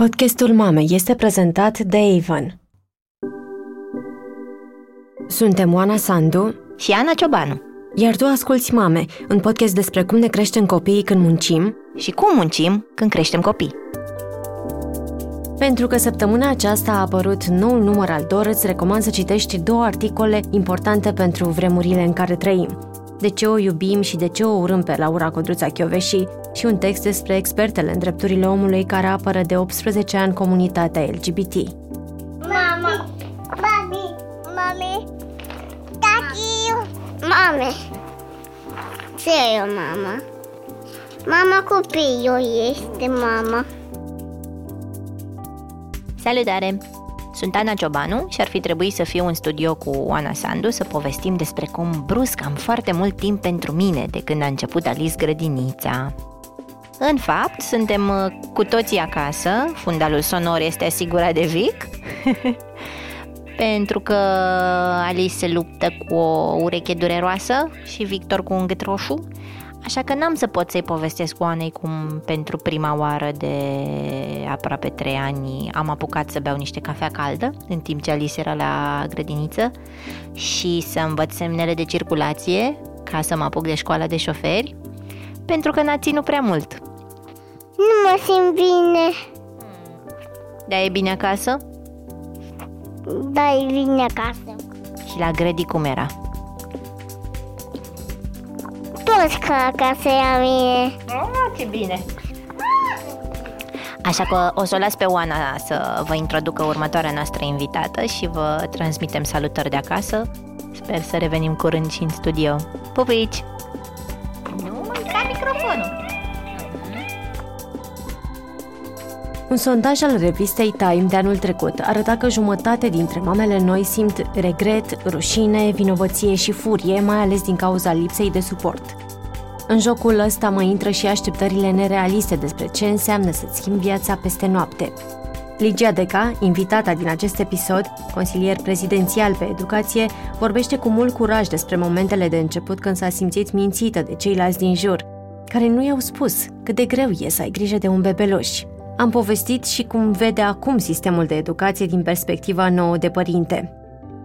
Podcastul Mame este prezentat de Avon. Suntem Oana Sandu și Ana Ciobanu. Iar tu asculți Mame, un podcast despre cum ne creștem copiii când muncim și cum muncim când creștem copii. Pentru că săptămâna aceasta a apărut noul număr al DOR, îți recomand să citești două articole importante pentru vremurile în care trăim. De ce o iubim și de ce o urâm pe Laura Codruța Chioveși și un text despre expertele în drepturile omului care apără de 18 ani comunitatea LGBT. Mama, mami, mami, tati, mame. Ce e mama? Mama copilul este mama. Salutare! Sunt Ana Ciobanu și ar fi trebuit să fiu în studio cu Oana Sandu să povestim despre cum brusc am foarte mult timp pentru mine de când a început Alice grădinița. În fapt, suntem uh, cu toții acasă, fundalul sonor este asigurat de Vic, pentru că Alice se luptă cu o ureche dureroasă și Victor cu un gât roșu, așa că n-am să pot să-i povestesc Oanei cum pentru prima oară de aproape trei ani am apucat să beau niște cafea caldă în timp ce Alice era la grădiniță și să învăț semnele de circulație ca să mă apuc de școala de șoferi, pentru că n-a ținut prea mult. Nu mă simt bine. Da, e bine acasă? Da, e bine acasă. Și la grădi cum era? Toți ca acasă e bine. Oh, ce bine! Așa că o să o las pe Oana să vă introducă următoarea noastră invitată și vă transmitem salutări de acasă. Sper să revenim curând și în studio. Pupici! Un sondaj al revistei Time de anul trecut arăta că jumătate dintre mamele noi simt regret, rușine, vinovăție și furie, mai ales din cauza lipsei de suport. În jocul ăsta mai intră și așteptările nerealiste despre ce înseamnă să-ți schimbi viața peste noapte. Ligia Deca, invitata din acest episod, consilier prezidențial pe educație, vorbește cu mult curaj despre momentele de început când s-a simțit mințită de ceilalți din jur, care nu i-au spus cât de greu e să ai grijă de un bebeluș. Am povestit și cum vede acum sistemul de educație din perspectiva nouă de părinte.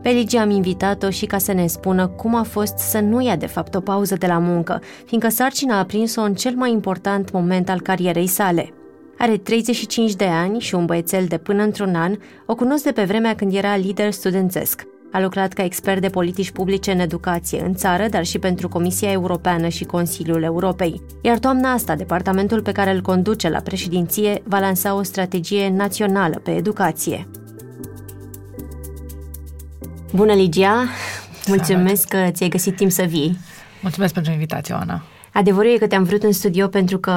Pe Ligia am invitat-o și ca să ne spună cum a fost să nu ia de fapt o pauză de la muncă, fiindcă sarcina a prins-o în cel mai important moment al carierei sale. Are 35 de ani și un băiețel de până într-un an, o cunosc de pe vremea când era lider studențesc. A lucrat ca expert de politici publice în educație în țară, dar și pentru Comisia Europeană și Consiliul Europei. Iar toamna asta, departamentul pe care îl conduce la președinție va lansa o strategie națională pe educație. Bună, Ligia! Mulțumesc că ți-ai găsit timp să vii. Mulțumesc pentru invitație, Ana. Adevărul e că te-am vrut în studio pentru că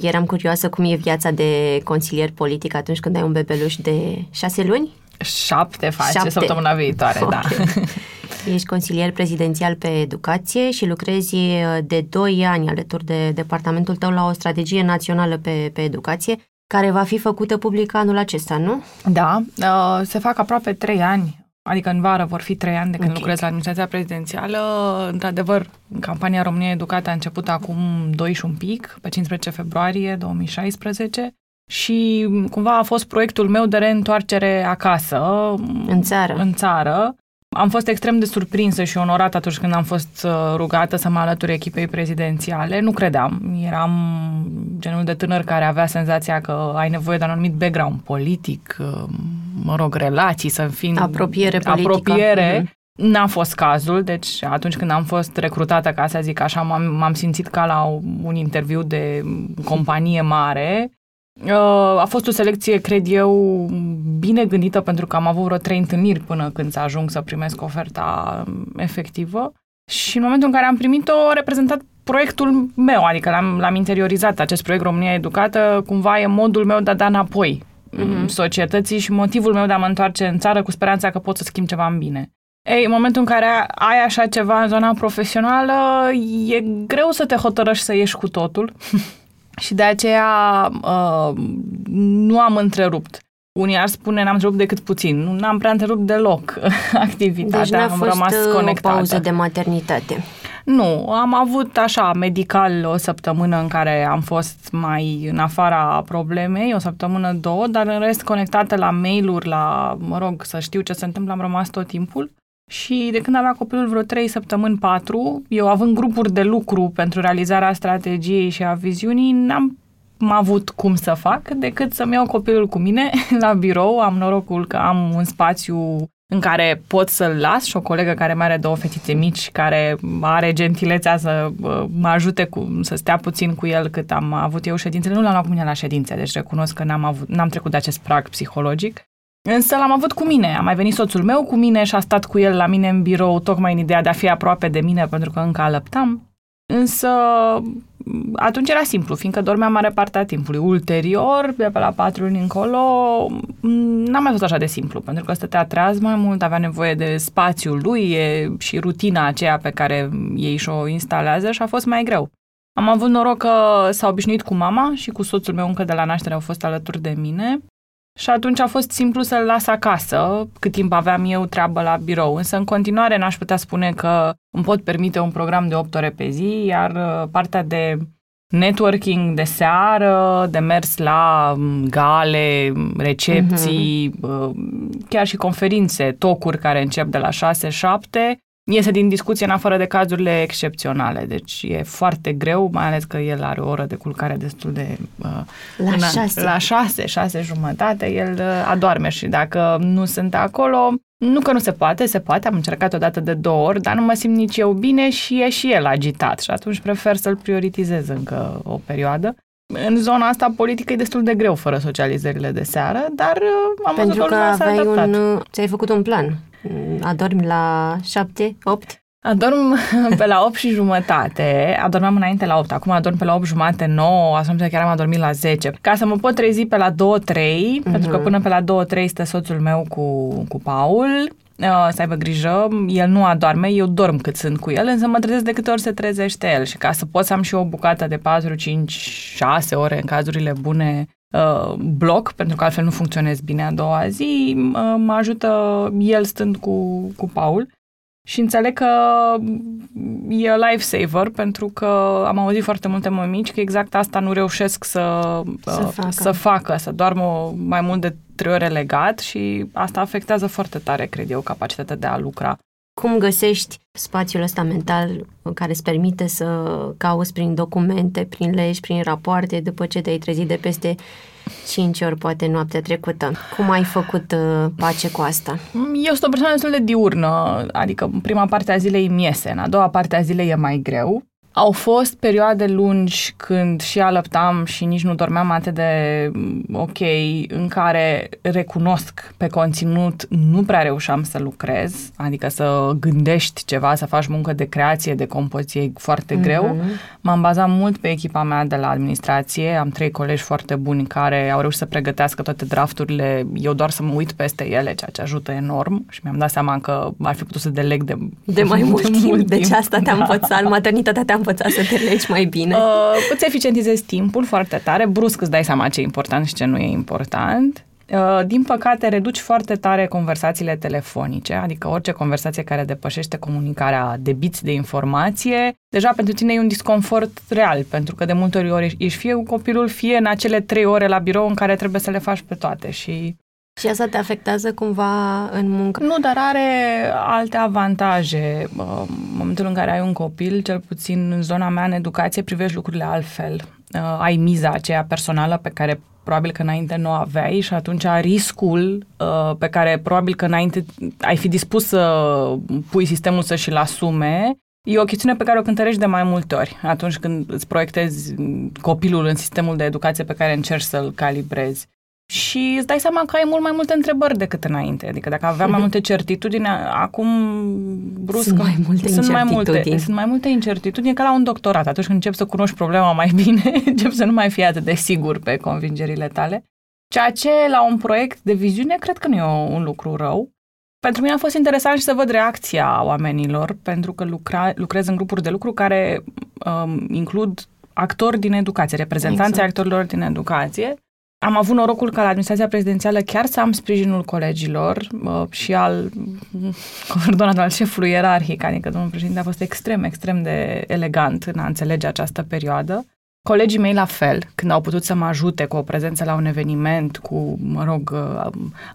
eram curioasă cum e viața de consilier politic atunci când ai un bebeluș de șase luni? Șapte face Șapte. săptămâna viitoare, okay. da. Ești consilier prezidențial pe educație și lucrezi de 2 ani alături de departamentul tău la o strategie națională pe, pe educație care va fi făcută publică anul acesta, nu? Da, uh, se fac aproape 3 ani adică în vară vor fi trei ani de când okay. lucrez la administrația prezidențială. Într-adevăr, campania România Educată a început acum 2 și un pic, pe 15 februarie 2016 și cumva a fost proiectul meu de reîntoarcere acasă. În țară. În țară. Am fost extrem de surprinsă și onorată atunci când am fost uh, rugată să mă alătur echipei prezidențiale. Nu credeam. Eram genul de tânăr care avea senzația că ai nevoie de un anumit background politic, uh, mă rog, relații, să fii... Apropiere politică. Apropiere. Mm-hmm. N-a fost cazul, deci atunci când am fost recrutată, ca să zic așa, m-am, m-am simțit ca la un interviu de companie mare Uh, a fost o selecție, cred eu, bine gândită pentru că am avut vreo trei întâlniri până când să ajung să primesc oferta efectivă. Și în momentul în care am primit-o, a reprezentat proiectul meu, adică l-am, l-am interiorizat, acest proiect România Educată, cumva e modul meu de a da înapoi mm-hmm. societății și motivul meu de a mă întoarce în țară cu speranța că pot să schimb ceva în bine. Ei, în momentul în care ai așa ceva în zona profesională, e greu să te hotărăști să ieși cu totul. și de aceea uh, nu am întrerupt. Unii ar spune n-am întrerupt decât puțin. Nu am prea întrerupt deloc activitatea. Deci n-a am fost rămas uh, conectată. o pauză de maternitate. Nu, am avut așa medical o săptămână în care am fost mai în afara problemei, o săptămână, două, dar în rest conectată la mail-uri, la, mă rog, să știu ce se întâmplă, am rămas tot timpul. Și de când avea copilul vreo 3 săptămâni, 4, eu având grupuri de lucru pentru realizarea strategiei și a viziunii, n-am avut cum să fac decât să-mi iau copilul cu mine la birou. Am norocul că am un spațiu în care pot să-l las și o colegă care mai are două fetițe mici, care are gentilețea să mă ajute cu, să stea puțin cu el cât am avut eu ședințele. Nu l-am luat cu mine la ședințe, deci recunosc că n-am, avut, n-am trecut de acest prag psihologic. Însă l-am avut cu mine. A mai venit soțul meu cu mine și a stat cu el la mine în birou, tocmai în ideea de a fi aproape de mine, pentru că încă alăptam. Însă atunci era simplu, fiindcă dormeam mare parte a timpului. Ulterior, de pe la patru luni încolo, n-am mai fost așa de simplu, pentru că stătea treaz mai mult, avea nevoie de spațiul lui e, și rutina aceea pe care ei și-o instalează și a fost mai greu. Am avut noroc că s-a obișnuit cu mama și cu soțul meu încă de la naștere au fost alături de mine și atunci a fost simplu să-l las acasă, cât timp aveam eu treabă la birou. Însă, în continuare, n-aș putea spune că îmi pot permite un program de 8 ore pe zi, iar uh, partea de networking de seară, de mers la mm, gale, recepții, uh-huh. chiar și conferințe, tocuri care încep de la 6-7, iese din discuție în afară de cazurile excepționale. Deci e foarte greu, mai ales că el are o oră de culcare destul de... Uh, la în, șase. La șase, șase jumătate, el uh, adorme și dacă nu sunt acolo, nu că nu se poate, se poate, am încercat o dată de două ori, dar nu mă simt nici eu bine și e și el agitat și atunci prefer să-l prioritizez încă o perioadă. În zona asta politică e destul de greu fără socializările de seară, dar uh, am Pentru văzut că aveai un, uh, ți-ai făcut un plan. Adormi la 7, 8? Adorm pe la 8 și jumătate, adormeam înainte la 8, acum adorm pe la 8 jumătate, 9, atunci chiar am adormit la 10. Ca să mă pot trezi pe la 2-3, uh-huh. pentru că mhm. până pe la 2-3 stă soțul meu cu, cu Paul, uh, să aibă grijă, el nu adorme, eu dorm cât sunt cu el, însă mă trezesc de câte ori se trezește el. Și ca să pot să am și o bucată de 4, 5, 6 ore în cazurile bune uh, bloc, pentru că altfel nu funcționez bine a doua zi, uh, mă ajută el stând cu, cu Paul și înțeleg că e lifesaver pentru că am auzit foarte multe mămici că exact asta nu reușesc să, să, uh, facă. să facă, să doarmă mai mult de trei ore legat și asta afectează foarte tare, cred eu, capacitatea de a lucra. Cum găsești spațiul ăsta mental care îți permite să cauți prin documente, prin legi, prin rapoarte, după ce te-ai trezit de peste 5 ori, poate noaptea trecută. Cum ai făcut uh, pace cu asta? Eu sunt o persoană destul de diurnă, adică prima parte a zilei mi iese, în a doua parte a zilei e mai greu. Au fost perioade lungi când și alăptam și nici nu dormeam atât de mm, ok, în care recunosc pe conținut, nu prea reușeam să lucrez, adică să gândești ceva, să faci muncă de creație, de compoziție foarte mm-hmm. greu. M-am bazat mult pe echipa mea de la administrație, am trei colegi foarte buni care au reușit să pregătească toate drafturile, eu doar să mă uit peste ele, ceea ce ajută enorm și mi-am dat seama că ar fi putut să deleg de, de mai mult de timp. Mult timp. Deci asta te-a da. învățat, maternitatea te-a învățat să te legi mai bine? Uh, îți eficientizezi timpul foarte tare, brusc îți dai seama ce e important și ce nu e important. Uh, din păcate, reduci foarte tare conversațiile telefonice, adică orice conversație care depășește comunicarea de biți de informație, deja pentru tine e un disconfort real, pentru că de multe ori ești fie cu copilul, fie în acele trei ore la birou în care trebuie să le faci pe toate și și asta te afectează cumva în muncă? Nu, dar are alte avantaje. În momentul în care ai un copil, cel puțin în zona mea în educație, privești lucrurile altfel. Uh, ai miza aceea personală pe care probabil că înainte nu aveai și atunci riscul uh, pe care probabil că înainte ai fi dispus să pui sistemul să și-l asume, E o chestiune pe care o cântărești de mai multe ori atunci când îți proiectezi copilul în sistemul de educație pe care încerci să-l calibrezi și îți dai seama că ai mult mai multe întrebări decât înainte. Adică dacă aveam mai multe certitudine, acum brusc sunt mai multe sunt mai multe, sunt mai multe incertitudini, ca la un doctorat. Atunci când începi să cunoști problema mai bine, începi să nu mai fii atât de sigur pe convingerile tale. Ceea ce la un proiect de viziune cred că nu e un lucru rău. Pentru mine a fost interesant și să văd reacția oamenilor, pentru că lucra, lucrez în grupuri de lucru care um, includ actori din educație, reprezentanții exact. actorilor din educație Am avut norocul ca la administrația prezidențială chiar să am sprijinul colegilor uh, și al coordonat al șefului ierarhic, adică domnul președinte a fost extrem, extrem de elegant în a înțelege această perioadă. Colegii mei la fel, când au putut să mă ajute cu o prezență la un eveniment, cu, mă rog,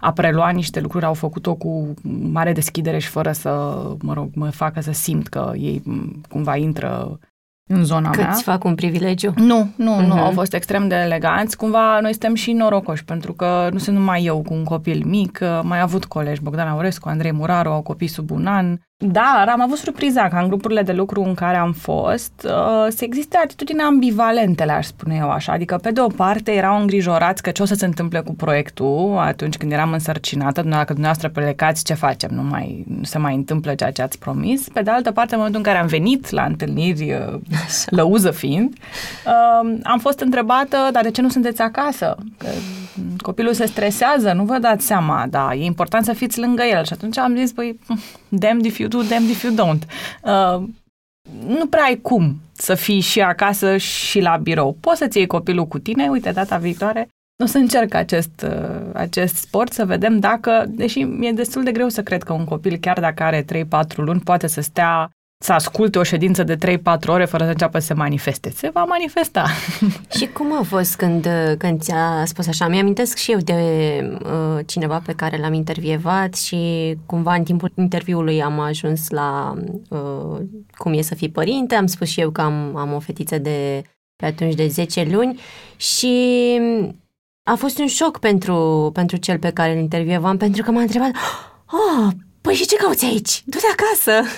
a prelua niște lucruri, au făcut-o cu mare deschidere și fără să, mă rog, mă facă să simt că ei cumva intră în zona Că mea. îți fac un privilegiu? Nu, nu, uh-huh. nu, Mhm. au fost extrem de eleganți. Cumva noi suntem și norocoși, pentru că nu sunt numai eu cu un copil mic, mai avut colegi, Bogdan Aurescu, Andrei Muraru, au copii sub un an. Dar am avut surpriza ca în grupurile de lucru în care am fost uh, să existe atitudine ambivalente, le-aș spune eu așa. Adică, pe de o parte, erau îngrijorați că ce o să se întâmple cu proiectul atunci când eram însărcinată, dacă dumneavoastră plecați, ce facem? Nu, mai, nu se mai întâmplă ceea ce ați promis. Pe de altă parte, în momentul în care am venit la întâlniri, uh, lăuză fiind, uh, am fost întrebată, dar de ce nu sunteți acasă? Că copilul se stresează, nu vă dați seama, da, e important să fiți lângă el. Și atunci am zis, păi, damned if you do, damned if you don't. Uh, nu prea ai cum să fii și acasă și la birou. Poți să-ți iei copilul cu tine, uite, data viitoare o să încerc acest, uh, acest sport să vedem dacă, deși mi-e destul de greu să cred că un copil, chiar dacă are 3-4 luni, poate să stea să asculte o ședință de 3-4 ore fără să înceapă să se manifeste. Se va manifesta. Și cum a fost când, când ți-a spus așa? Mi-amintesc și eu de uh, cineva pe care l-am intervievat și cumva în timpul interviului am ajuns la uh, cum e să fii părinte. Am spus și eu că am, am o fetiță de pe atunci de 10 luni și a fost un șoc pentru, pentru cel pe care îl intervievam, pentru că m-a întrebat Oh, păi și ce cauți aici? Du-te acasă!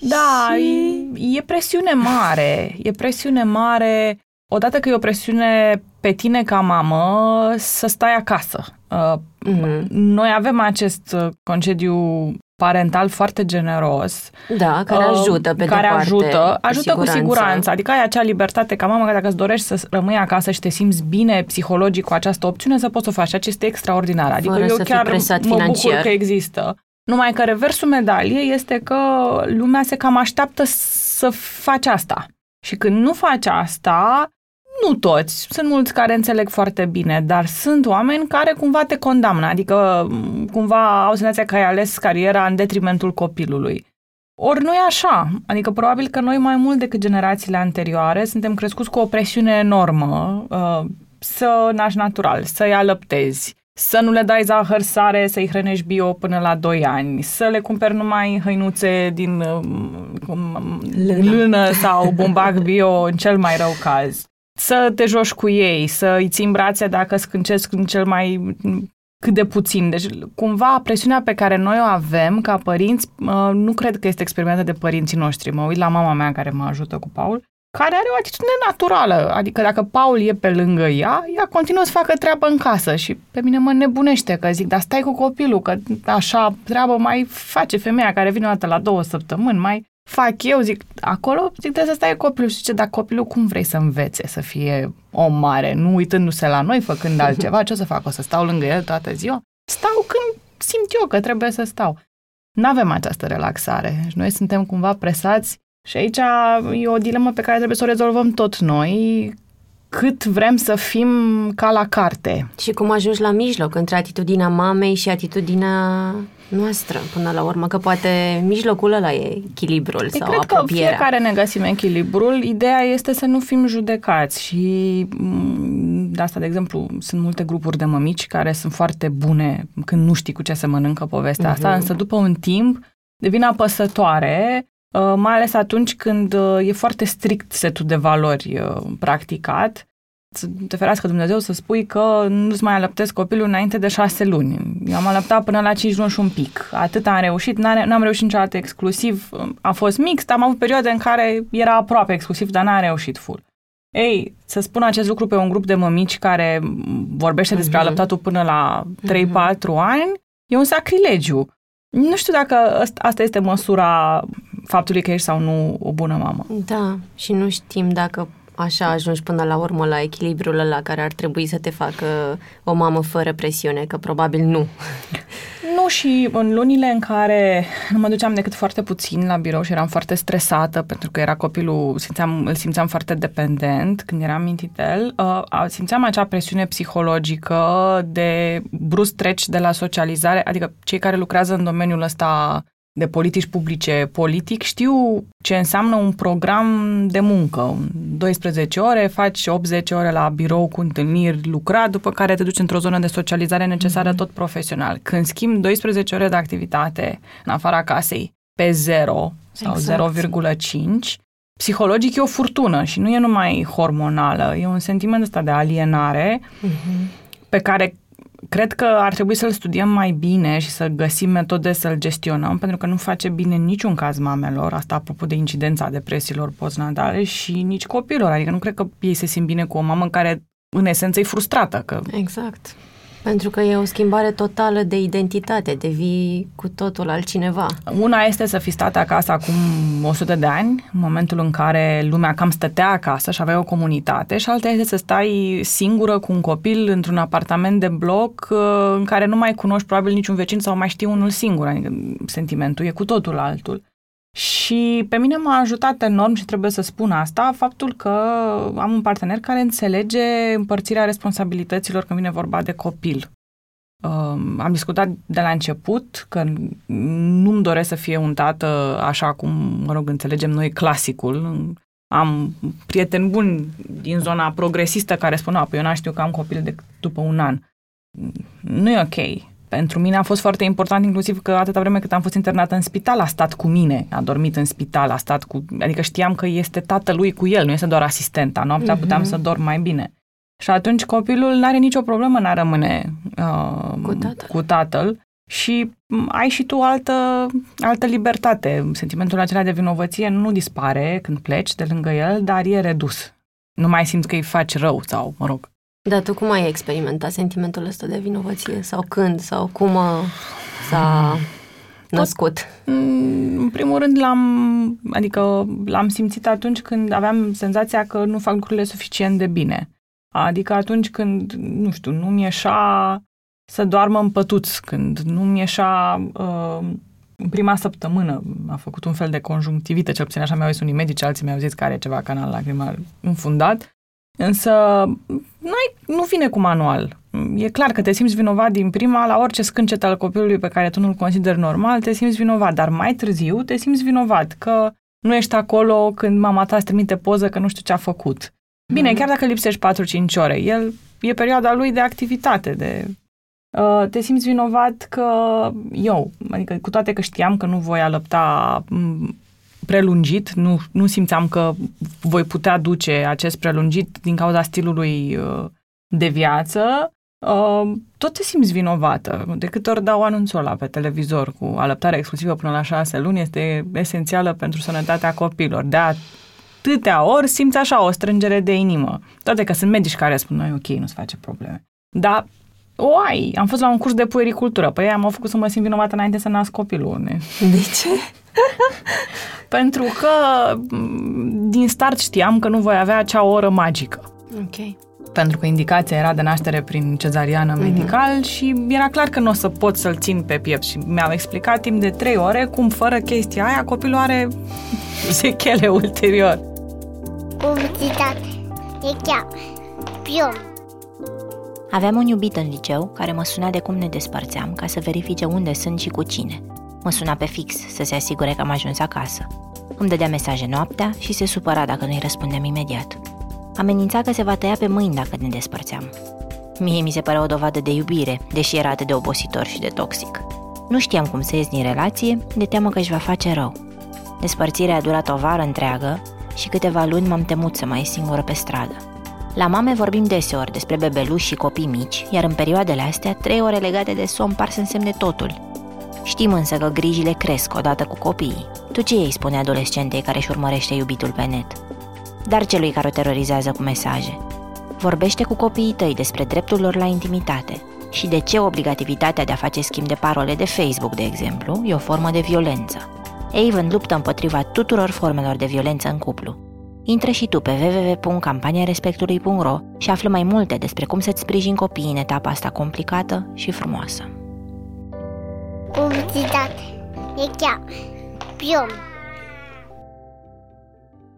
Da, și... e, e presiune mare. E presiune mare. Odată că e o presiune pe tine ca mamă să stai acasă. Uh, Mhm. Noi avem acest uh, concediu parental foarte generos. Da, care uh, ajută pe care de parte, ajută, ajută siguranță. cu siguranță. Adică ai acea libertate ca mamă că dacă îți dorești să rămâi acasă și te simți bine psihologic cu această opțiune, să poți să o faci. Ceea ce este extraordinar. Adică Fără eu să fii chiar presat mă bucur financiar. că există. Numai că reversul medaliei este că lumea se cam așteaptă să faci asta. Și când nu faci asta, nu toți, sunt mulți care înțeleg foarte bine, dar sunt oameni care cumva te condamnă, adică m, cumva au senzația că ai ales cariera în detrimentul copilului. Ori nu e așa, adică probabil că noi mai mult decât generațiile anterioare suntem crescuți cu o presiune enormă uh, să naști natural, să-i alăptezi, să nu le dai zahăr sare, să-i hrănești bio până la 2 ani, să le cumperi numai hăinuțe din uh, cum, Lână. lână sau bumbac bio în cel mai rău caz. Să te joci cu ei, să îi ții în brațe dacă scâncesc în cel mai cât de puțin. Deci, cumva, presiunea pe care noi o avem ca părinți, uh, nu cred că este experimentată de părinții noștri. Mă uit la mama mea care mă ajută cu Paul, care are o atitudine naturală. Adică dacă Paul e pe lângă ea, ea continuă să facă treabă în casă și pe mine mă nebunește că zic, dar stai cu copilul, că așa treabă mai face femeia care vine o dată la două săptămâni, mai fac eu, zic, acolo, zic, trebuie să stai cu copilul. Și ce, dar copilul cum vrei să învețe să fie om mare, nu uitându-se la noi, făcând altceva, ce o să fac? O să stau lângă el toată ziua? Stau când simt eu că trebuie să stau. Nu avem această relaxare. Și noi suntem cumva presați și aici e o dilemă pe care trebuie să o rezolvăm tot noi, cât vrem să fim ca la carte. Și cum ajungi la mijloc între atitudinea mamei și atitudinea noastră, până la urmă, că poate mijlocul ăla e echilibrul Păi sau cred că apropierea. fiecare ne găsim echilibrul. Ideea este să nu fim judecați și mm, de asta, de exemplu, sunt multe grupuri de mămici care sunt foarte bune când nu știi cu ce se mănâncă povestea asta, Mhm. însă după un timp devine apăsătoare, uh, mai ales atunci când uh, e foarte strict setul de valori uh, practicat. Să te ferească Dumnezeu să spui că nu-ți mai alăptezi copilul înainte de șase luni. Eu am alăptat până la cinci luni și un pic. Atât am reușit, n-am n-am reușit niciodată exclusiv. A fost mixt, am avut perioade în care era aproape exclusiv, dar n-am reușit full. Ei, să spun acest lucru pe un grup de mămici care vorbește despre Mhm. alăptatul până la 3-4 ani, e un sacrilegiu. Nu știu dacă ăst- asta este măsura faptului că ești sau nu o bună mamă. Da, și nu știm dacă așa ajungi până la urmă la echilibrul ăla care ar trebui să te facă o mamă fără presiune, că probabil nu. Nu și în lunile în care nu mă duceam decât foarte puțin la birou și eram foarte stresată pentru că era copilul, simțeam, îl simțeam foarte dependent când eram mintitel, uh, simțeam acea presiune psihologică de brusc treci de la socializare, adică cei care lucrează în domeniul ăsta de politici publice politic, știu ce înseamnă un program de muncă. 12 ore, faci 80 ore la birou cu întâlniri, lucrat, după care te duci într-o zonă de socializare necesară mm-hmm. tot profesional. Când schimbi 12 ore de activitate în afara casei pe 0 sau exact. 0,5, psihologic e o furtună și nu e numai hormonală, e un sentiment ăsta de alienare mm-hmm. pe care Cred că ar trebui să-l studiem mai bine și să găsim metode să-l gestionăm, pentru că nu face bine în niciun caz mamelor, asta apropo de incidența depresiilor postnatale și nici copilor. Adică nu cred că ei se simt bine cu o mamă care în esență e frustrată. Că... Exact. Pentru că e o schimbare totală de identitate, devii cu totul altcineva. Una este să fi stat acasă acum 100 de ani, în momentul în care lumea cam stătea acasă și avea o comunitate, și alta este să stai singură cu un copil într-un apartament de bloc uh, în care nu mai cunoști probabil niciun vecin sau mai știi unul singur, adică sentimentul e cu totul altul. Și pe mine m-a ajutat enorm și trebuie să spun asta, faptul că am un partener care înțelege împărțirea responsabilităților când vine vorba de copil. Um, am discutat de la început că nu-mi doresc să fie un tată așa cum, mă rog, înțelegem noi clasicul. Am prieteni buni din zona progresistă care spun, a, păi eu n știu că am copil de după un an. Nu e ok pentru mine a fost foarte important inclusiv că atâta vreme cât am fost internată în spital a stat cu mine, a dormit în spital, a stat cu... Adică știam că este tatălui cu el, nu este doar asistenta. Noaptea mm-hmm. puteam să dorm mai bine. Și atunci copilul nu are nicio problemă în a rămâne uh, cu, tatăl. cu tatăl și ai și tu altă, altă libertate. Sentimentul acela de vinovăție nu dispare când pleci de lângă el, dar e redus. Nu mai simți că îi faci rău sau, mă rog, dar tu cum ai experimentat sentimentul ăsta de vinovăție? Sau când? Sau cum a, s-a născut? Mm, în primul rând l-am, adică l-am simțit atunci când aveam senzația că nu fac lucrurile suficient de bine. Adică atunci când, nu știu, nu-mi ieșa să doarmă în pătuț, când nu-mi ieșa uh, în prima săptămână a făcut un fel de conjunctivită, cel puțin așa mi-au zis unii medici, alții mi-au zis că are ceva canal lacrimal înfundat Însă noi nu vine cu manual. E clar că te simți vinovat din prima la orice scâncet al copilului pe care tu nu-l consideri normal, te simți vinovat, dar mai târziu te simți vinovat că nu ești acolo când mama ta îți trimite poză că nu știu ce a făcut. Bine, mm. chiar dacă lipsești 4-5 ore, el e perioada lui de activitate, de uh, te simți vinovat că eu, adică cu toate că știam că nu voi alăpta prelungit, nu, nu simțeam că voi putea duce acest prelungit din cauza stilului uh, de viață, uh, tot te simți vinovată. De câte ori dau anunțul ăla pe televizor cu alăptare exclusivă până la șase luni, este esențială pentru sănătatea copilor. De atâtea ori simți așa o strângere de inimă. Toate că sunt medici care spun, noi ok, nu-ți face probleme. Dar o ai. Am fost la un curs de puericultură. Păi am făcut să mă simt vinovată înainte să nasc copilul. De ce? Pentru că din start știam că nu voi avea acea oră magică. Ok. Pentru că indicația era de naștere prin cezariană mm-hmm. medical și era clar că nu o să pot să-l țin pe piept și mi-au explicat timp de trei ore cum fără chestia aia copilul are sechele ulterior. Publicitate. E chiar. Pion. Aveam un iubit în liceu care mă suna de cum ne despărțeam ca să verifice unde sunt și cu cine. Mă suna pe fix să se asigure că am ajuns acasă. Îmi dădea mesaje noaptea și se supăra dacă nu-i răspundeam imediat. Amenința că se va tăia pe mâini dacă ne despărțeam. Mie mi se părea o dovadă de iubire, deși era atât de obositor și de toxic. Nu știam cum să ies din relație, de teamă că își va face rău. Despărțirea a durat o vară întreagă și câteva luni m-am temut să mai ies singură pe stradă. La mame vorbim deseori despre bebeluși și copii mici, iar în perioadele astea, trei ore legate de somn par să însemne totul. Știm însă că grijile cresc odată cu copiii. Tu ce îi spune adolescentei care își urmărește iubitul pe net? Dar celui care o terorizează cu mesaje. Vorbește cu copiii tăi despre dreptul lor la intimitate și de ce obligativitatea de a face schimb de parole de Facebook, de exemplu, e o formă de violență. Avon luptă împotriva tuturor formelor de violență în cuplu. Intră și tu pe www.campaniarespectului.ro și află mai multe despre cum să-ți sprijini copiii în etapa asta complicată și frumoasă. publicitate. E chiar piom.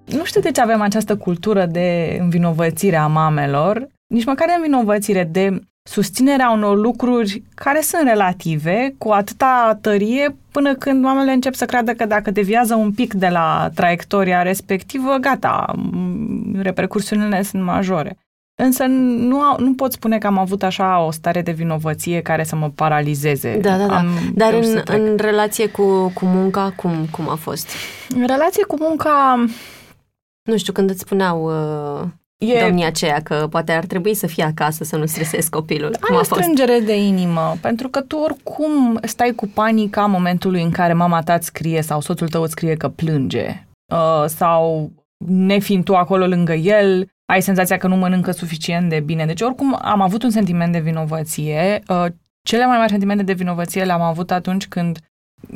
Nu știu de ce avem această cultură de învinovățire a mamelor, nici măcar de învinovățire, de susținerea unor lucruri care sunt relative, cu atâta tărie, până când mamele încep să creadă că dacă deviază un pic de la traiectoria respectivă, gata, m, repercursiunile sunt majore. Însă nu, a- nu pot spune că am avut așa o stare de vinovăție care să mă paralizeze. Da, da, da. Am Dar reușit în, să trec. în relație cu, cu munca, cum, cum a fost? în relație cu munca, Nu știu, când îți spuneau uh, e, domnia aceea că poate ar trebui să fie acasă să nu stresezi copilul. Cum Ai a o fost? strângere de inimă, pentru că tu oricum stai cu panica în momentul în care mama ta îți scrie sau soțul tău îți scrie că plânge uh, sau nefiind tu acolo lângă el, ai senzația că nu mănâncă suficient de bine. Deci oricum am avut un sentiment de vinovăție. Uh, cele mai mari sentimente de vinovăție le-am avut atunci când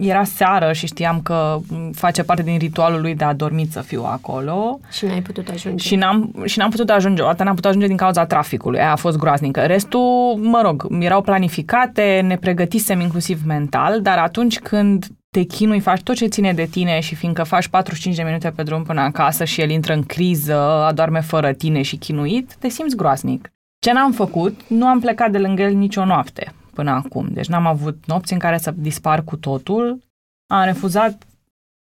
era seară și știam că m, face parte din ritualul lui de a dormi să fiu acolo. Și n-ai putut ajunge. Și n-am, și n-am putut ajunge, o dată n-am putut ajunge din cauza traficului, aia a fost groaznică. Restul, mă rog, erau planificate, ne pregătisem inclusiv mental, dar atunci când te chinui, faci tot ce ține de tine și fiindcă faci 45 de minute pe drum până acasă și el intră în criză, adorme fără tine și chinuit, te simți groaznic. Ce n-am făcut? Nu am plecat de lângă el nicio noapte până acum. Deci n-am avut nopți în care să dispar cu totul. Am refuzat,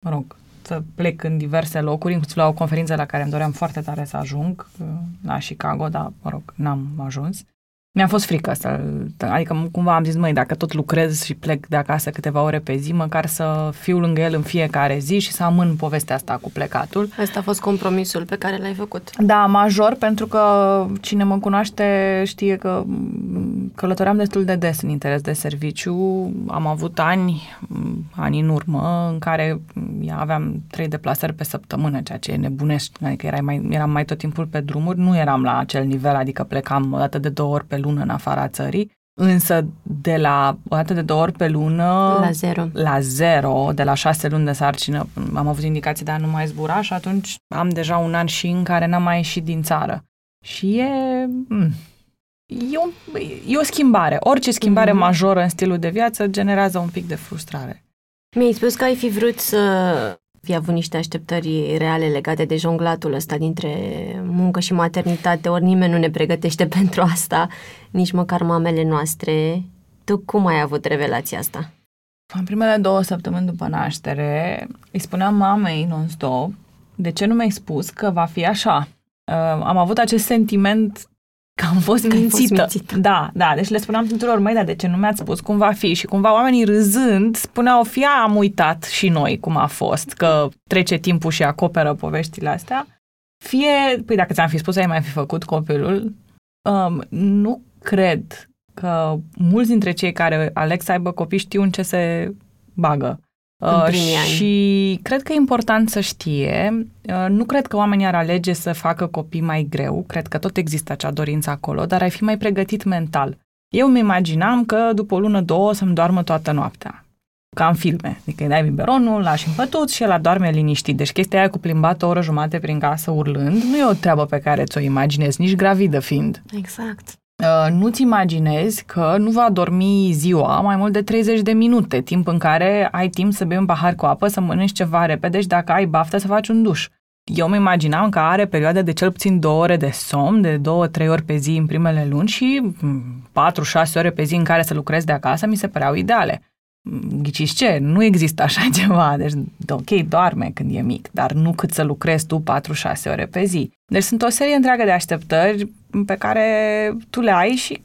mă rog, să plec în diverse locuri, inclusiv la o conferință la care îmi doream foarte tare să ajung, uh, la Chicago, dar, mă rog, n-am ajuns. Mi-a fost frică să, adică cumva am zis, măi, dacă tot lucrez și plec de acasă câteva ore pe zi, măcar să fiu lângă el în fiecare zi și să amân povestea asta cu plecatul. Asta a fost compromisul pe care l-ai făcut. Da, major, pentru că cine mă cunoaște știe că m, călătoream destul de des în interes de serviciu. Am avut ani, m, ani în urmă, în care m, aveam trei deplasări pe săptămână, ceea ce e nebunești, adică erai mai, eram mai tot timpul pe drumuri. Nu eram la acel nivel, adică plecam o dată de două ori pe lună în afara țării, însă de la o dată de două ori pe lună La zero. la zero, de la șase luni de sarcină, am avut indicații de a nu mai zbura și atunci am deja un an și în care n-am mai ieșit din țară. Și e... mm, E, un, e o schimbare. Orice schimbare Mhm. majoră în stilul de viață generează un pic de frustrare. Mi-ai spus că ai fi vrut să fi avut niște așteptări reale legate de jonglatul ăsta dintre muncă și maternitate, ori nimeni nu ne pregătește pentru asta, nici măcar mamele noastre. Tu cum ai avut revelația asta? În primele două săptămâni după naștere, îi spuneam mamei non-stop, de ce nu mi-ai spus că va fi așa? Uh, am avut acest sentiment că am fost Că ai fost mințită. mințită. Da, da, deci le spuneam tuturor, măi, dar de ce nu mi-ați spus cum va fi? Și cumva oamenii râzând spuneau, fie am uitat și noi cum a fost, că trece timpul și acoperă poveștile astea, fie, păi dacă ți-am fi spus, ai mai fi făcut copilul, um, nu cred că mulți dintre cei care aleg să aibă copii știu în ce se bagă. În Uh, primii ani. și cred că e important să știe. Uh, Nu cred că oamenii ar alege să facă copii mai greu, cred că tot există acea dorință acolo, dar ai fi mai pregătit mental. Eu mi imaginam că după o lună, două o să-mi doarmă toată noaptea. Ca în filme. Adică îi dai biberonul, lași împătut și el adorme liniștit. Deci chestia aia cu plimbat o oră jumate prin casă urlând nu e o treabă pe care ți-o imaginezi, nici gravidă fiind. Exact. Uh, nu-ți imaginezi că nu va dormi ziua mai mult de 30 de minute, timp în care ai timp să bei un pahar cu apă, să mănânci ceva repede și dacă ai baftă să faci un duș. Eu mă imaginam că are perioade de cel puțin două ore de somn, de două, trei ori pe zi în primele luni și mm, patru, șase ore pe zi în care să lucrez de acasă mi se păreau ideale. Mm, Ghiciți ce? Nu există așa ceva. Deci, ok, doarme când e mic, dar nu cât să lucrezi tu 4-6 ore pe zi. Deci sunt o serie întreagă de așteptări pe care tu le ai și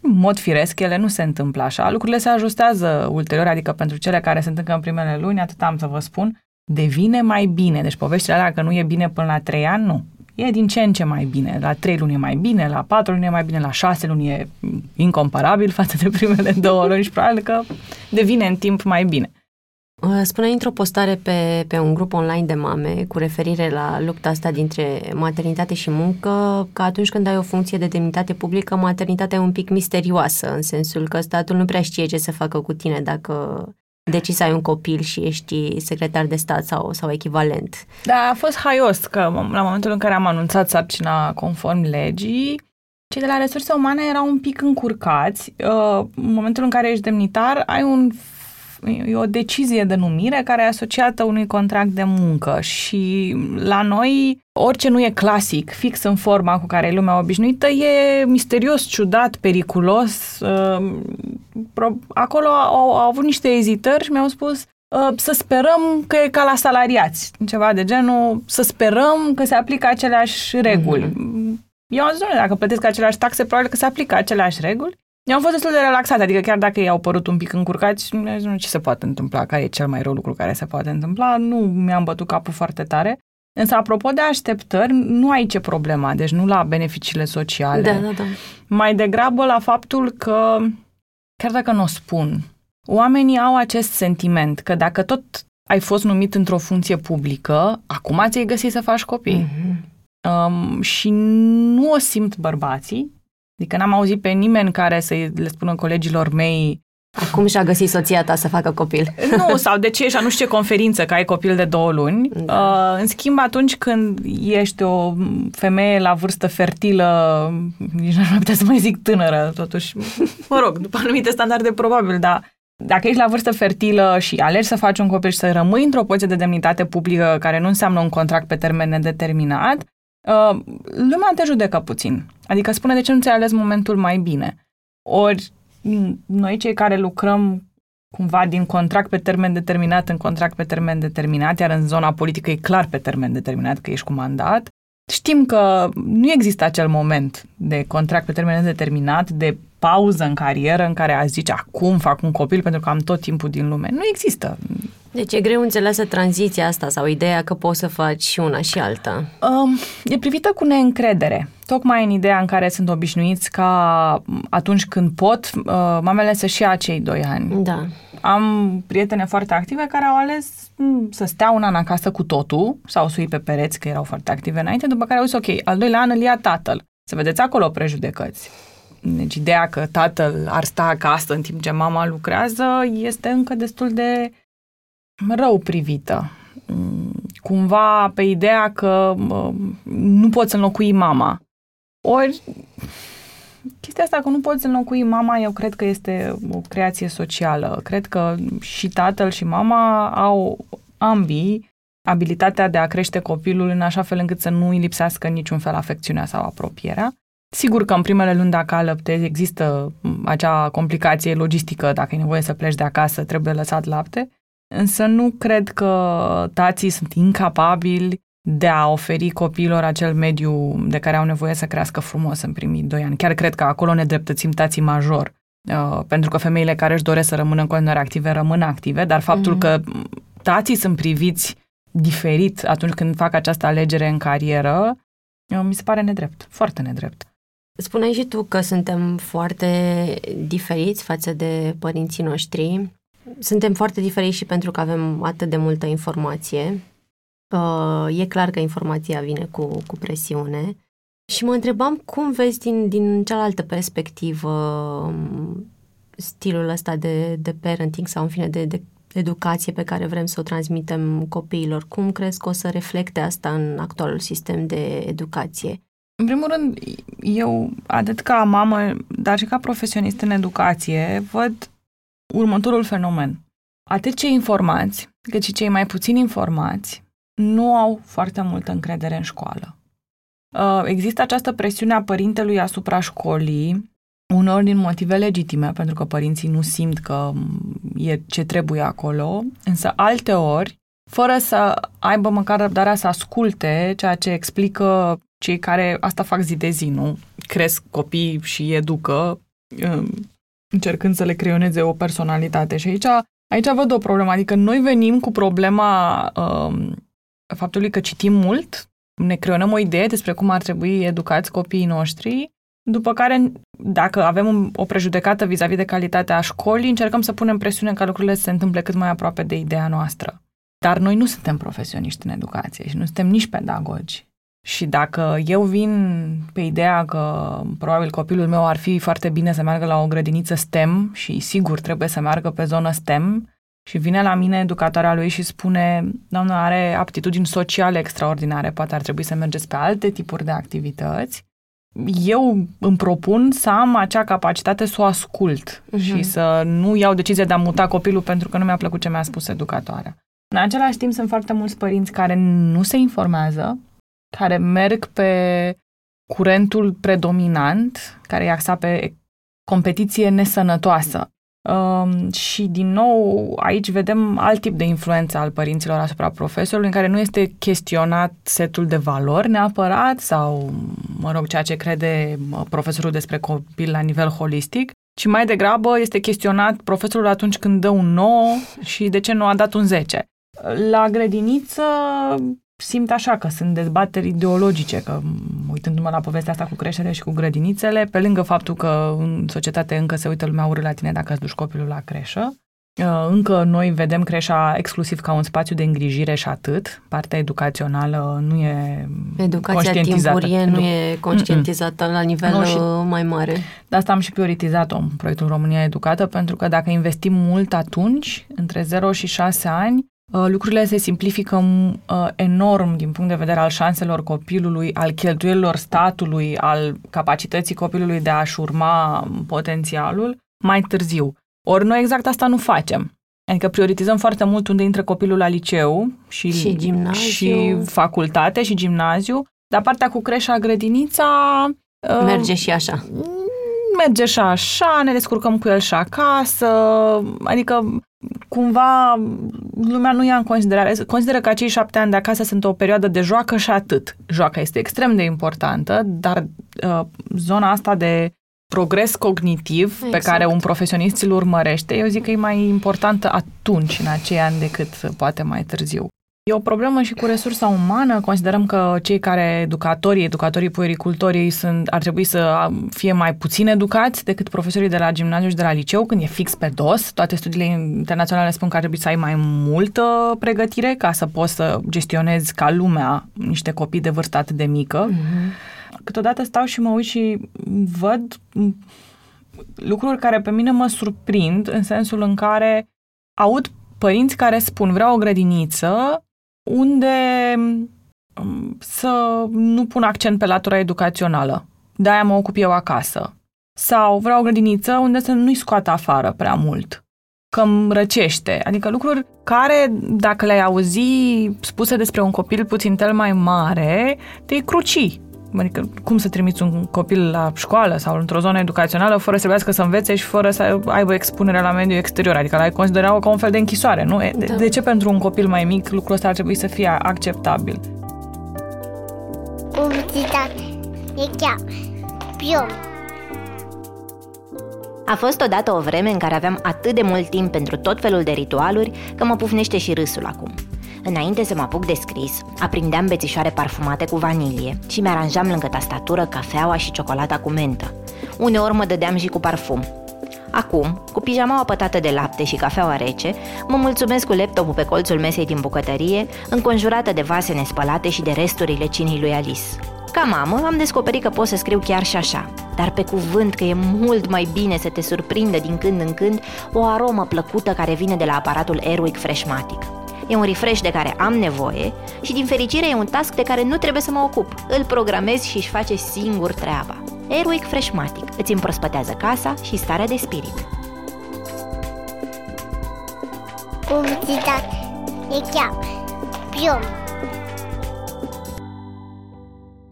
în mod firesc, ele nu se întâmplă așa. Lucrurile se ajustează ulterior, adică pentru cele care sunt încă în primele luni, atât am să vă spun, devine mai bine. Deci poveștile alea că nu e bine până la 3 ani, nu. E din ce în ce mai bine. La 3 luni e mai bine, la 4 luni e mai bine, la 6 luni e incomparabil față de primele două luni și probabil că devine în timp mai bine. Uh, Spuneai într-o postare pe, pe un grup online de mame cu referire la lupta asta dintre maternitate și muncă, că atunci când ai o funcție de demnitate publică, maternitatea e un pic misterioasă, în sensul că statul nu prea știe ce să facă cu tine dacă decizi să ai un copil și ești secretar de stat sau, sau echivalent. Da, a fost haios că la momentul în care am anunțat sarcina conform legii, cei de la resurse umane erau un pic încurcați. Uh, În momentul în care ești demnitar, ai un e o decizie de numire care e asociată unui contract de muncă și la noi orice nu e clasic, fix în forma cu care e lumea obișnuită, e misterios, ciudat, periculos. Uh, acolo au, au avut niște ezitări și mi-au spus uh, să sperăm că e ca la salariați, ceva de genul, să sperăm că se aplică aceleași reguli. Mm-hmm. Eu am zis, dacă plătesc aceleași taxe, probabil că se aplică aceleași reguli. Eu am fost destul de relaxat, adică chiar dacă ei au părut un pic încurcați, nu ce se poate întâmpla, care e cel mai rău lucru care se poate întâmpla, nu mi-am bătut capul foarte tare. Însă, apropo de așteptări, nu aici e problema, deci nu la beneficiile sociale. Da, da, da. Mai degrabă la faptul că, chiar dacă nu o spun, oamenii au acest sentiment că dacă tot ai fost numit într-o funcție publică, acum ți-ai găsit să faci copii. Mm-hmm. Um, și nu o simt bărbații, Adică n-am auzit pe nimeni care să le spună colegilor mei Acum și-a găsit soția ta să facă copil. Nu, sau de ce și nu știu ce conferință, că ai copil de două luni. Da. Uh, în schimb, atunci când ești o femeie la vârstă fertilă, nici nu ar putea să mai zic tânără, totuși, mă rog, după anumite standarde probabil, dar dacă ești la vârstă fertilă și alegi să faci un copil și să rămâi într-o poziție de demnitate publică care nu înseamnă un contract pe termen nedeterminat, uh, lumea te judecă puțin. Adică spune de ce nu ți-ai ales momentul mai bine. Ori noi cei care lucrăm cumva din contract pe termen determinat în contract pe termen determinat, iar în zona politică e clar pe termen determinat că ești cu mandat, știm că nu există acel moment de contract pe termen determinat, de pauză în carieră în care a zice acum fac un copil pentru că am tot timpul din lume. Nu există. Deci e greu înțeleasă tranziția asta sau ideea că poți să faci și una și alta. Um, e privită cu neîncredere. Tocmai în ideea în care sunt obișnuiți ca atunci când pot, uh, mamele să-și ia acei doi ani. Da. Am prietene foarte active care au ales mm, să stea un an acasă cu totul sau să pe pereți, că erau foarte active înainte, după care au zis, ok, al doilea an îl ia tatăl. Să vedeți acolo prejudecăți. Deci ideea că tatăl ar sta acasă în timp ce mama lucrează este încă destul de rău privită. Mm, cumva pe ideea că nu poți înlocui mama. Ori chestia asta că nu poți înlocui mama, eu cred că este o creație socială. Cred că și tatăl și mama au ambii abilitatea de a crește copilul în așa fel încât să nu îi lipsească niciun fel afecțiunea sau apropierea. Sigur că în primele luni dacă alăptezi există acea complicație logistică, dacă e nevoie să pleci de acasă, trebuie lăsat lapte, însă nu cred că tații sunt incapabili de a oferi copiilor acel mediu de care au nevoie să crească frumos în primii doi ani. Chiar cred că acolo ne dreptățim tații major, uh, pentru că femeile care își doresc să rămână în continuare active rămân active, dar faptul mm-hmm. că tații sunt priviți diferit atunci când fac această alegere în carieră, uh, mi se pare nedrept, foarte nedrept. Spuneai și tu că suntem foarte diferiți față de părinții noștri. Suntem foarte diferiți și pentru că avem atât de multă informație. Uh, e clar că informația vine cu, cu presiune. Și mă întrebam cum vezi din, din cealaltă perspectivă um, stilul ăsta de, de parenting sau în fine de, de educație pe care vrem să o transmitem copiilor. Cum crezi că o să reflecte asta în actualul sistem de educație? În primul rând, eu, atât ca mamă, dar și ca profesionist în educație, văd următorul fenomen. Atât cei informați, cât și cei mai puțin informați, nu au foarte multă încredere în școală. Uh, există această presiune a părintelui asupra școlii, unor din motive legitime, pentru că părinții nu simt că e ce trebuie acolo, însă alte ori, fără să aibă măcar răbdarea să asculte ceea ce explică cei care asta fac zi de zi, nu? Cresc copii și educă, um, încercând să le creioneze o personalitate. Și aici, aici văd o problemă. Adică noi venim cu problema um, faptului că citim mult, ne creionăm o idee despre cum ar trebui educați copiii noștri, după care, dacă avem o prejudecată vis-a-vis de calitatea școlii, încercăm să punem presiune ca lucrurile să se întâmple cât mai aproape de ideea noastră. Dar noi nu suntem profesioniști în educație și nu suntem nici pedagogi. Și dacă eu vin pe ideea că probabil copilul meu ar fi foarte bine să meargă la o grădiniță STEM și sigur trebuie să meargă pe zonă STEM și vine la mine educatoarea lui și spune, doamnă, are aptitudini sociale extraordinare, poate ar trebui să mergeți pe alte tipuri de activități, eu îmi propun să am acea capacitate să o ascult uh-huh. și să nu iau decizia de a muta copilul pentru că nu mi-a plăcut ce mi-a spus educatoarea. În același timp sunt foarte mulți părinți care nu se informează, care merg pe curentul predominant, care e axat pe competiție nesănătoasă. Um, și, din nou, aici vedem alt tip de influență al părinților asupra profesorului, în care nu este chestionat setul de valori neapărat sau, mă rog, ceea ce crede profesorul despre copil la nivel holistic, ci mai degrabă este chestionat profesorul atunci când dă un 9 și de ce nu a dat un 10. La grădiniță simt așa că sunt dezbateri ideologice, că uitându-mă la povestea asta cu creștere și cu grădinițele, pe lângă faptul că în societate încă se uită lumea urât la tine dacă îți duci copilul la creșă, uh, încă noi vedem creșa exclusiv ca un spațiu de îngrijire și atât. Partea educațională nu e Educația timpurie nu e conștientizată Mm-mm. la nivel nu, și uh, mai mare. De asta am și prioritizat-o în proiectul România Educată, pentru că dacă investim mult atunci, între 0 și 6 ani, Uh, lucrurile se simplifică uh, enorm din punct de vedere al șanselor copilului, al cheltuielilor statului, al capacității copilului de a-și urma potențialul mai târziu. Ori noi exact asta nu facem. Adică prioritizăm foarte mult unde intră copilul la liceu și, și, gimnaziu. și facultate și gimnaziu, dar partea cu creșa, grădinița... Uh, Merge și așa. Merge și așa, ne descurcăm cu el și acasă, adică cumva lumea nu ia în considerare. Consideră că acei șapte ani de acasă sunt o perioadă de joacă și atât. Joaca este extrem de importantă, dar uh, zona asta de progres cognitiv exact. pe care un profesionist îl urmărește, eu zic că e mai importantă atunci, în acei ani, decât poate mai târziu. E o problemă și cu resursa umană. Considerăm că cei care, educatorii, educatorii puericultorii, sunt, ar trebui să fie mai puțin educați decât profesorii de la gimnaziu și de la liceu, când e fix pe dos. Toate studiile internaționale spun că ar trebui să ai mai multă pregătire ca să poți să gestionezi ca lumea niște copii de vârstă atât de mică. Mm-hmm. Câteodată stau și mă uit și văd lucruri care pe mine mă surprind în sensul în care aud părinți care spun vreau o grădiniță unde um, să nu pun accent pe latura educațională. De-aia mă ocup eu acasă. Sau vreau o grădiniță unde să nu-i scoată afară prea mult, că îmi răcește. Adică lucruri care, dacă le-ai auzi spuse despre un copil puțin tel mai mare, te-i cruci. Adică cum să trimiți un copil la școală sau într-o zonă educațională fără să trebuiască să învețe și fără să aibă expunere la mediul exterior. Adică l-ai considera ca un fel de închisoare, nu? De, da. de ce pentru un copil mai mic lucrul ăsta ar trebui să fie acceptabil? Publicitate. E chiar. Pion. A fost odată o vreme în care aveam atât de mult timp pentru tot felul de ritualuri că mă pufnește și râsul acum. Înainte să mă apuc de scris, aprindeam bețișoare parfumate cu vanilie și mi-aranjam lângă tastatură cafeaua și ciocolata cu mentă. Uneori mă dădeam și cu parfum. Acum, cu pijamaua pătată de lapte și cafeaua rece, mă mulțumesc cu laptopul pe colțul mesei din bucătărie, înconjurată de vase nespălate și de resturile cinii lui Alice. Ca mamă, am descoperit că pot să scriu chiar și așa, dar pe cuvânt că e mult mai bine să te surprindă din când în când o aromă plăcută care vine de la aparatul Airwick Freshmatic. E un refresh de care am nevoie și din fericire e un task de care nu trebuie să mă ocup. Îl programez și își face singur treaba. Airwick Freshmatic îți împrospătează casa și starea de spirit. Publicitate. E chiar. Pion.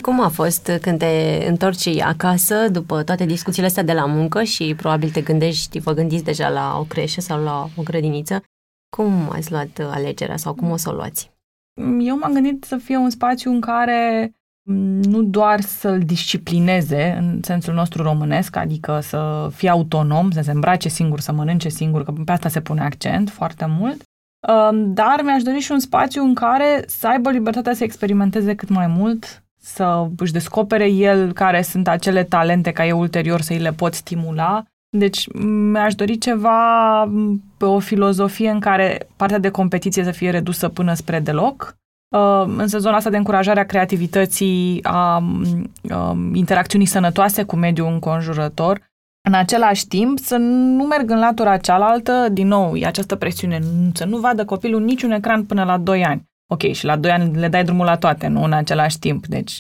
Cum a fost când te întorci acasă după toate discuțiile astea de la muncă și probabil te gândești, vă gândiți deja la o creșă sau la o grădiniță? Cum ați luat uh, alegerea sau cum o să o luați? Eu m-am gândit să fie un spațiu în care mm, nu doar să-l disciplineze în sensul nostru românesc, adică să fie autonom, să se îmbrace singur, să mănânce singur, că pe asta se pune accent foarte mult, um, dar mi-aș dori și un spațiu în care să aibă libertatea să experimenteze cât mai mult, să își descopere el care sunt acele talente ca eu ulterior să îi le pot stimula deci mi-aș dori ceva pe o filozofie în care partea de competiție să fie redusă până spre deloc, uh, însă zona asta de încurajare a creativității, a interacțiunii sănătoase cu mediul înconjurător, în același timp să nu merg în latura cealaltă, din nou, e această presiune, să nu vadă copilul niciun ecran până la 2 ani. Ok, și la 2 ani le dai drumul la toate, nu în același timp. Deci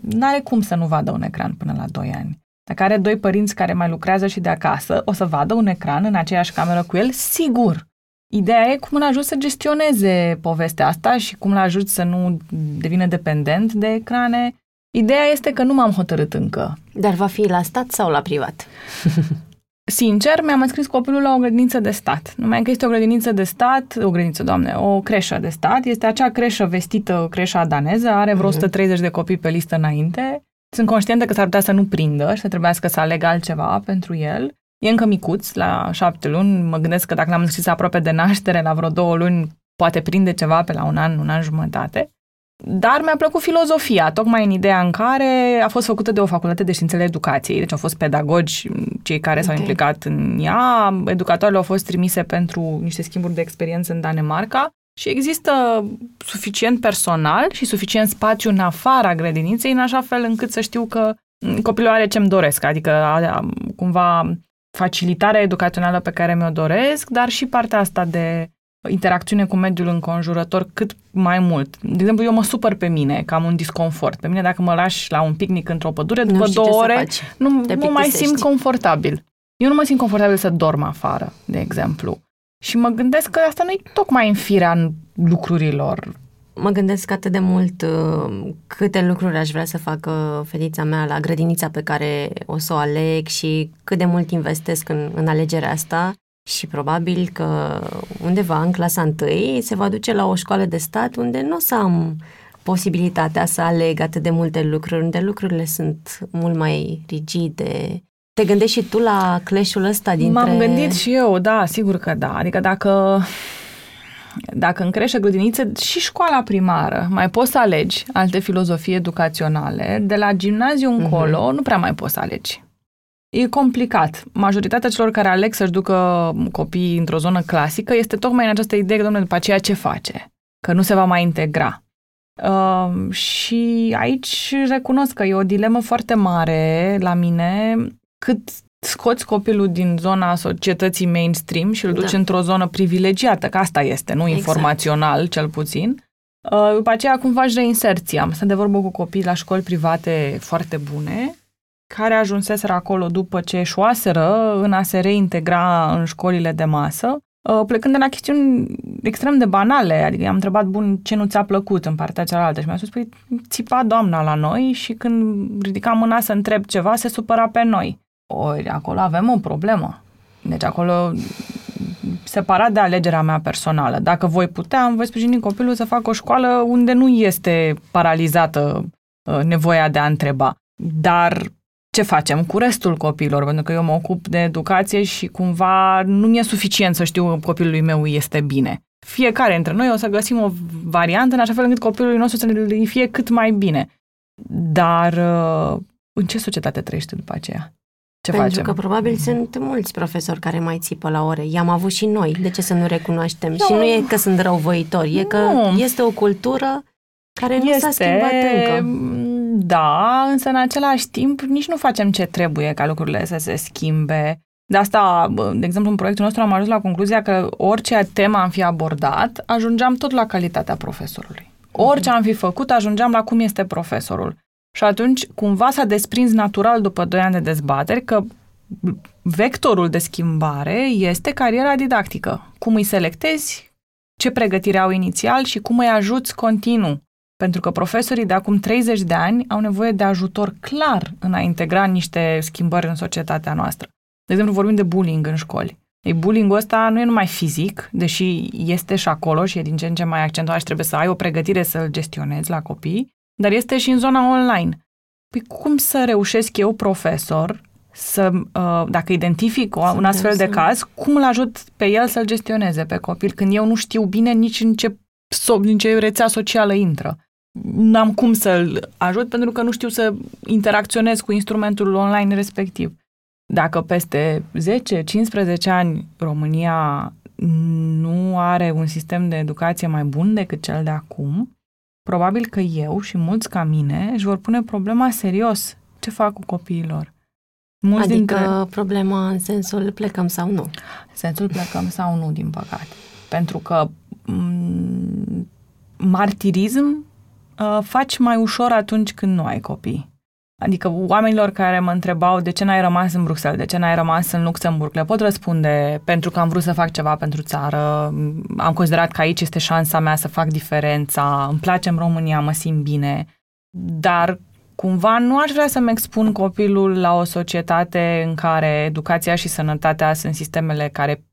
nu are cum să nu vadă un ecran până la 2 ani. Dacă are doi părinți care mai lucrează și de acasă, o să vadă un ecran în aceeași cameră cu el, sigur. Ideea e cum îl ajut să gestioneze povestea asta și cum îl ajut să nu devină dependent de ecrane. Ideea este că nu m-am hotărât încă. Dar va fi la stat sau la privat? Sincer, mi-am înscris copilul la o grădiniță de stat. Numai că este o grădiniță de stat, o grădiniță, doamne, o creșă de stat. Este acea creșă vestită, creșa daneză, are vreo 130 de copii pe listă înainte. Sunt conștientă că s-ar putea să nu prindă și să trebuiască să aleg altceva pentru el. E încă micuț, la șapte luni. Mă gândesc că dacă l-am înscris aproape de naștere, la vreo două luni, poate prinde ceva pe la un an, un an jumătate. Dar mi-a plăcut filozofia, tocmai în ideea în care a fost făcută de o facultate de științele educației, deci au fost pedagogi cei care okay. s-au implicat în ea, educatoarele au fost trimise pentru niște schimburi de experiență în Danemarca și există suficient personal și suficient spațiu în afara grădiniței, în așa fel încât să știu că copilul are ce-mi doresc, adică cumva facilitarea educațională pe care mi-o doresc, dar și partea asta de interacțiune cu mediul înconjurător cât mai mult. De exemplu, eu mă supăr pe mine că am un disconfort. Pe mine dacă mă lași la un picnic într-o pădure, după două ore nu, nu mai simt confortabil. Eu nu mă simt confortabil să dorm afară, de exemplu. Și mă gândesc că asta nu e tocmai în firea lucrurilor. Mă gândesc atât de mult uh, câte lucruri aș vrea să facă fetița mea la grădinița pe care o să o aleg și cât de mult investesc în, în alegerea asta și probabil că undeva în clasa întâi se va duce la o școală de stat unde nu o să am posibilitatea să aleg atât de multe lucruri, unde lucrurile sunt mult mai rigide. Te gândești și tu la clash-ul ăsta dintre... M-am gândit și eu, da, sigur că da. Adică dacă dacă în creșă grădiniță și școala primară mai poți să alegi alte filozofii educaționale, de la gimnaziu încolo uh-huh. nu prea mai poți să alegi. E complicat. Majoritatea celor care aleg să-și ducă copiii într-o zonă clasică este tocmai în această idee că, domnule, după aceea ce face? Că nu se va mai integra. Uh, și aici recunosc că e o dilemă foarte mare la mine cât scoți copilul din zona societății mainstream și îl duci da. într-o zonă privilegiată, că asta este, nu exact. informațional cel puțin. Uh, după aceea cum faci reinserția. Am stat de vorbă cu copii la școli private foarte bune care ajunseseră acolo după ce eșuaseră în a se reintegra în școlile de masă, uh, plecând de la chestiuni extrem de banale, adică i-am întrebat, bun, ce nu ți-a plăcut în partea cealaltă și mi-a spus, păi, țipa doamna la noi și când ridicam mâna să întreb ceva, se supăra pe noi. Ori acolo avem o problemă. Deci acolo separat de alegerea mea personală. Dacă voi putea, am voi sprijini copilul să facă o școală unde nu este paralizată uh, nevoia de a întreba. Dar ce facem cu restul copiilor, pentru că eu mă ocup de educație și cumva nu mi-e suficient să știu că copilului meu este bine. Fiecare dintre noi o să găsim o variantă în așa fel încât copilului nostru să ne fie cât mai bine. Dar uh, în ce societate trăiește după aceea? Ce Pentru facem? că probabil sunt mulți profesori care mai țipă la ore. I-am avut și noi. De ce să nu recunoaștem? No. Și nu e că sunt răuvoitori, e că nu. este o cultură care nu este, s-a schimbat încă. Da, însă în același timp nici nu facem ce trebuie ca lucrurile să se schimbe. De asta, de exemplu, în proiectul nostru am ajuns la concluzia că orice temă am fi abordat, ajungeam tot la calitatea profesorului. Orice am fi făcut, ajungeam la cum este profesorul. Și atunci, cumva s-a desprins natural după 2 ani de dezbateri că vectorul de schimbare este cariera didactică. Cum îi selectezi, ce pregătire au inițial și cum îi ajuți continuu pentru că profesorii de acum 30 de ani au nevoie de ajutor clar în a integra niște schimbări în societatea noastră. De exemplu, vorbim de bullying în școli. Ei, bullying-ul ăsta nu e numai fizic, deși este și acolo și e din ce în ce mai accentuat și trebuie să ai o pregătire să-l gestionezi la copii, dar este și în zona online. Păi cum să reușesc eu, profesor, să, uh, dacă identific un astfel de caz, cum îl ajut pe el să-l gestioneze pe copil când eu nu știu bine nici în ce, în ce rețea socială intră n-am cum să-l ajut pentru că nu știu să interacționez cu instrumentul online respectiv. Dacă peste 10-15 ani România nu are un sistem de educație mai bun decât cel de acum, probabil că eu și mulți ca mine își vor pune problema serios. Ce fac cu copiilor? Mulți adică dintre... problema în sensul plecăm sau nu? În sensul plecăm sau nu, din păcate. Pentru că m- martirism uh, faci mai ușor atunci când nu ai copii. Adică oamenilor care mă întrebau de ce n-ai rămas în Bruxelles, de ce n-ai rămas în Luxemburg, le pot răspunde pentru că am vrut să fac ceva pentru țară, am considerat că aici este șansa mea să fac diferența, îmi place în România, mă simt bine, dar cumva nu aș vrea să-mi expun copilul la o societate în care educația și sănătatea sunt sistemele care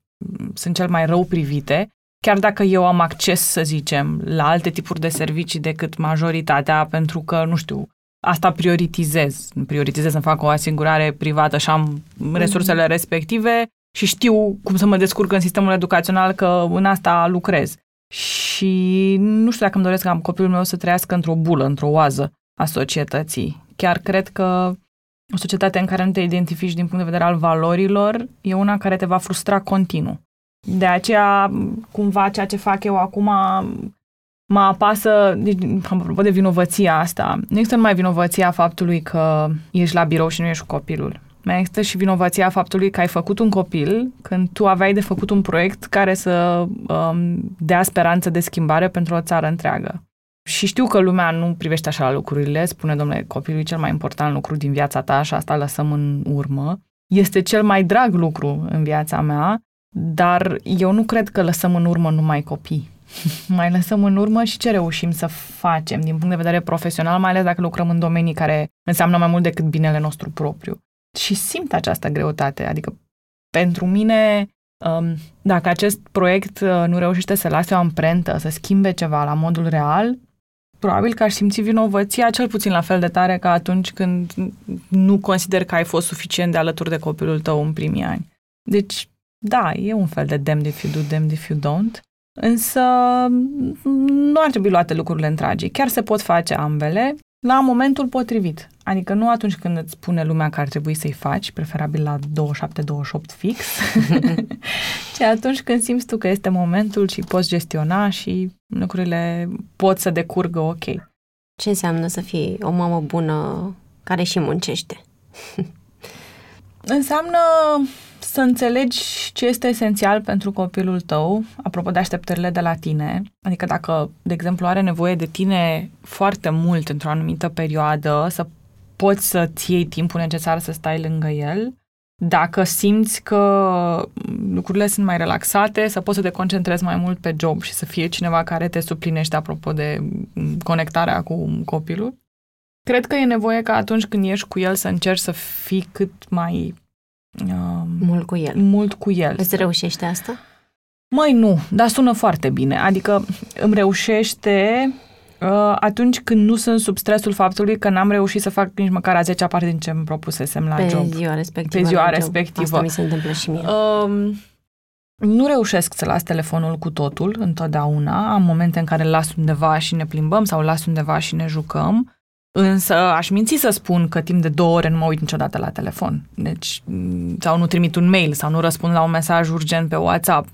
sunt cel mai rău privite, chiar dacă eu am acces, să zicem, la alte tipuri de servicii decât majoritatea, pentru că, nu știu, asta prioritizez. Prioritizez să fac o asigurare privată și am resursele respective și știu cum să mă descurc în sistemul educațional că în asta lucrez. Și nu știu dacă îmi doresc ca copilul meu să trăiască într-o bulă, într-o oază a societății. Chiar cred că o societate în care nu te identifici din punct de vedere al valorilor e una care te va frustra continuu. De aceea, cumva, ceea ce fac eu acum mă apasă, apropo de vinovăția asta, nu există numai vinovăția faptului că ești la birou și nu ești cu copilul. Mai există și vinovăția faptului că ai făcut un copil când tu aveai de făcut un proiect care să um, dea speranță de schimbare pentru o țară întreagă. Și știu că lumea nu privește așa la lucrurile, spune, domnule, copilul e cel mai important lucru din viața ta și asta lăsăm în urmă. Este cel mai drag lucru în viața mea, dar eu nu cred că lăsăm în urmă numai copii. Mai lăsăm în urmă și ce reușim să facem din punct de vedere profesional, mai ales dacă lucrăm în domenii care înseamnă mai mult decât binele nostru propriu. Și simt această greutate, adică pentru mine, um, dacă acest proiect uh, nu reușește să lase o amprentă, să schimbe ceva la modul real, probabil că aș simți vinovăția cel puțin la fel de tare ca atunci când nu consider că ai fost suficient de alături de copilul tău în primii ani. Deci, da, e un fel de damned if you do, damned if you don't, însă nu ar trebui luate lucrurile în tragii. Chiar se pot face ambele la momentul potrivit. Adică nu atunci când îți spune lumea că ar trebui să-i faci, preferabil la 27-28 fix, ci atunci când simți tu că este momentul și poți gestiona și lucrurile pot să decurgă ok. Ce înseamnă să fii o mamă bună care și muncește? Înseamnă să înțelegi ce este esențial pentru copilul tău, apropo de așteptările de la tine. Adică dacă, de exemplu, are nevoie de tine foarte mult într-o anumită perioadă, să poți să-ți iei timpul necesar să stai lângă el. Dacă simți că lucrurile sunt mai relaxate, să poți să te concentrezi mai mult pe job și să fie cineva care te suplinește apropo de conectarea cu copilul. Cred că e nevoie ca atunci când ești cu el să încerci să fii cât mai Uh, mult cu el. Mult cu el. Îți reușește asta? Măi, nu, dar sună foarte bine. Adică îmi reușește uh, atunci când nu sunt sub stresul faptului că n-am reușit să fac nici măcar a 10 parte din ce îmi propusesem la Pe job. Pe ziua respectivă. Pe ziua respectivă. Asta mi se întâmplă și mie. Uh, nu reușesc să las telefonul cu totul întotdeauna. Am momente în care îl las undeva și ne plimbăm sau îl las undeva și ne jucăm. Însă aș minți să spun că timp de două ore nu mă uit niciodată la telefon. Deci, sau nu trimit un mail, sau nu răspund la un mesaj urgent pe WhatsApp.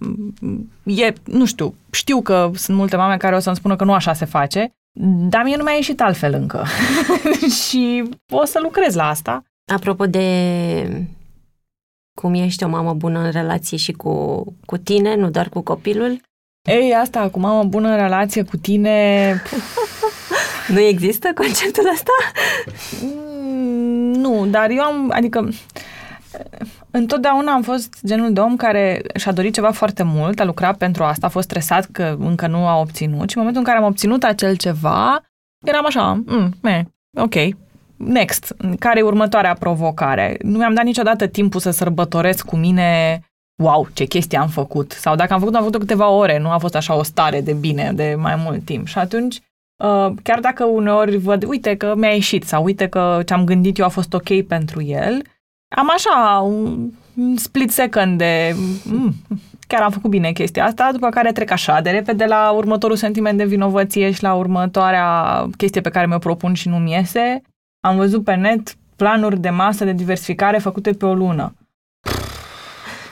E, nu știu, știu că sunt multe mame care o să-mi spună că nu așa se face, dar mie nu mi-a ieșit altfel încă. și o să lucrez la asta. Apropo de cum ești o mamă bună în relație și cu, cu tine, nu doar cu copilul? Ei, asta cu mamă bună în relație cu tine... Nu există conceptul ăsta? Mm, nu, dar eu am, adică întotdeauna am fost genul de om care și-a dorit ceva foarte mult, a lucrat pentru asta, a fost stresat că încă nu a obținut și în momentul în care am obținut acel ceva, eram așa, mm, me, ok, next, care e următoarea provocare? Nu mi-am dat niciodată timpul să sărbătoresc cu mine wow, ce chestie am făcut. Sau dacă am făcut, am făcut câteva ore, nu a fost așa o stare de bine de mai mult timp. Și atunci Uh, chiar dacă uneori văd, uite că mi-a ieșit sau uite că ce-am gândit eu a fost ok pentru el, am așa un split second de mm, chiar am făcut bine chestia asta, după care trec așa de repede la următorul sentiment de vinovăție și la următoarea chestie pe care mi-o propun și nu-mi iese. Am văzut pe net planuri de masă de diversificare făcute pe o lună.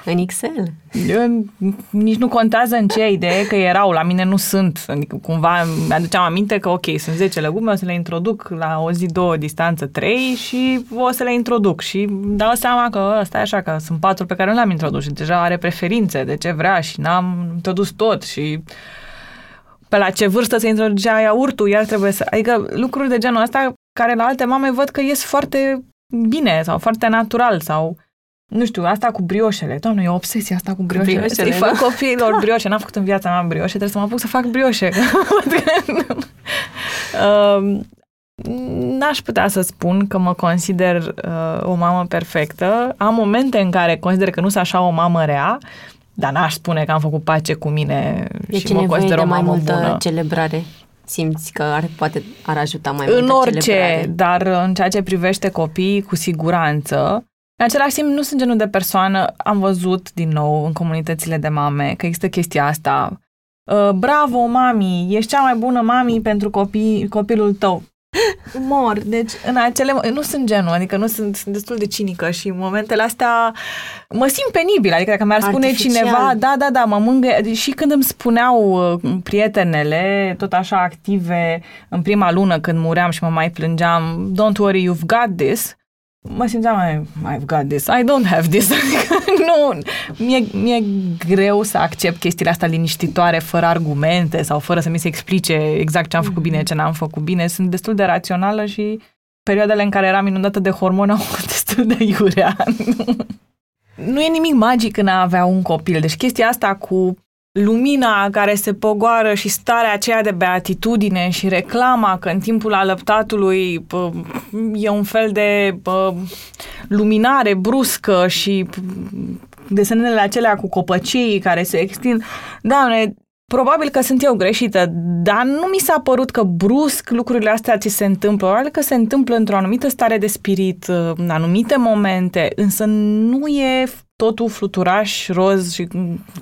În Excel? Eu, nici nu contează în ce idee că erau, la mine nu sunt. Adică cumva mi-aduceam aminte că ok, sunt 10 legume, o să le introduc la o zi, două, distanță, trei și o să le introduc. Și dau seama că ăsta e așa, că sunt patru pe care nu le-am introdus și deja are preferințe de ce vrea și n-am introdus tot și pe la ce vârstă se introducea iaurtul, iar trebuie să... Adică lucruri de genul ăsta care la alte mame văd că ies foarte bine sau foarte natural sau nu știu, asta cu brioșele. Doamne, e o obsesie asta cu brioșele. brioșele, Să-i da. fac copiilor brioșe. N-am făcut în viața mea brioșe, trebuie să mă apuc să fac brioșe. um, N-aș putea să spun că mă consider uh, o mamă perfectă. Am momente în care consider că nu sunt așa o mamă rea, dar n-aș spune că am făcut pace cu mine E și ce mă nevoie consider de o mai mamă multă bună. celebrare? Simți că ar, poate ar ajuta mai mult În orice, dar în ceea ce privește copiii, cu siguranță. În același timp, nu sunt genul de persoană, am văzut din nou în comunitățile de mame că există chestia asta. Uh, Bravo, mami, ești cea mai bună mami pentru copii, copilul tău. Mor, deci în acele nu sunt genul, adică nu sunt, sunt destul de cinică și în momentele astea mă simt penibil, adică dacă mi-ar spune Artificial. cineva, da, da, da, mă mângâie, și când îmi spuneau uh, prietenele, tot așa active, în prima lună când muream și mă mai plângeam, don't worry, you've got this, mă simțeam, "I- I've got this, I don't have this, adică nu, mi-e, mi-e greu să accept chestiile astea liniștitoare, fără argumente sau fără să mi se explice exact ce am făcut bine, ce n-am făcut bine, sunt destul de rațională și perioadele în care eram inundată de hormoni au fost destul de iurea. nu e nimic magic în a avea un copil, deci chestia asta cu lumina care se pogoară și starea aceea de beatitudine și reclama că în timpul alăptatului pă, e un fel de pă, luminare bruscă și pă, desenele acelea cu copăcei care se extind. Doamne, probabil că sunt eu greșită, dar nu mi s-a părut că brusc lucrurile astea ți se întâmplă. Probabil că se întâmplă într-o anumită stare de spirit, în anumite momente, însă nu e totul fluturaș, roz și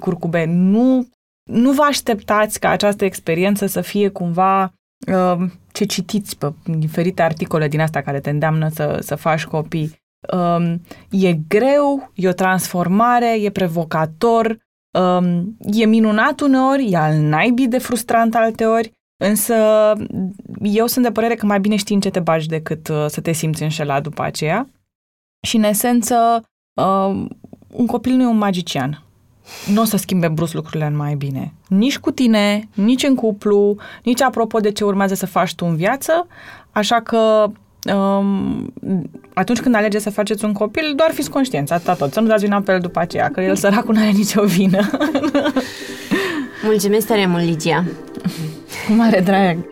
curcube. Nu, nu vă așteptați ca această experiență să fie cumva uh, ce citiți pe diferite articole din astea care te îndeamnă să, să faci copii. Um, e greu, e o transformare, e provocator, um, e minunat uneori, e al naibii de frustrant alteori, însă eu sunt de părere că mai bine știi în ce te bagi decât uh, să te simți înșelat după aceea. Și în esență, uh, un copil nu e un magician. Nu o să schimbe brusc lucrurile în mai bine. Nici cu tine, nici în cuplu, nici apropo de ce urmează să faci tu în viață, așa că um, atunci când alegeți să faceți un copil, doar fiți conștienți, atâta tot. Să nu dați vina pe el după aceea, că el săracul nu are nicio vină. Mulțumesc tare mult, Ligia. Cu mare drag.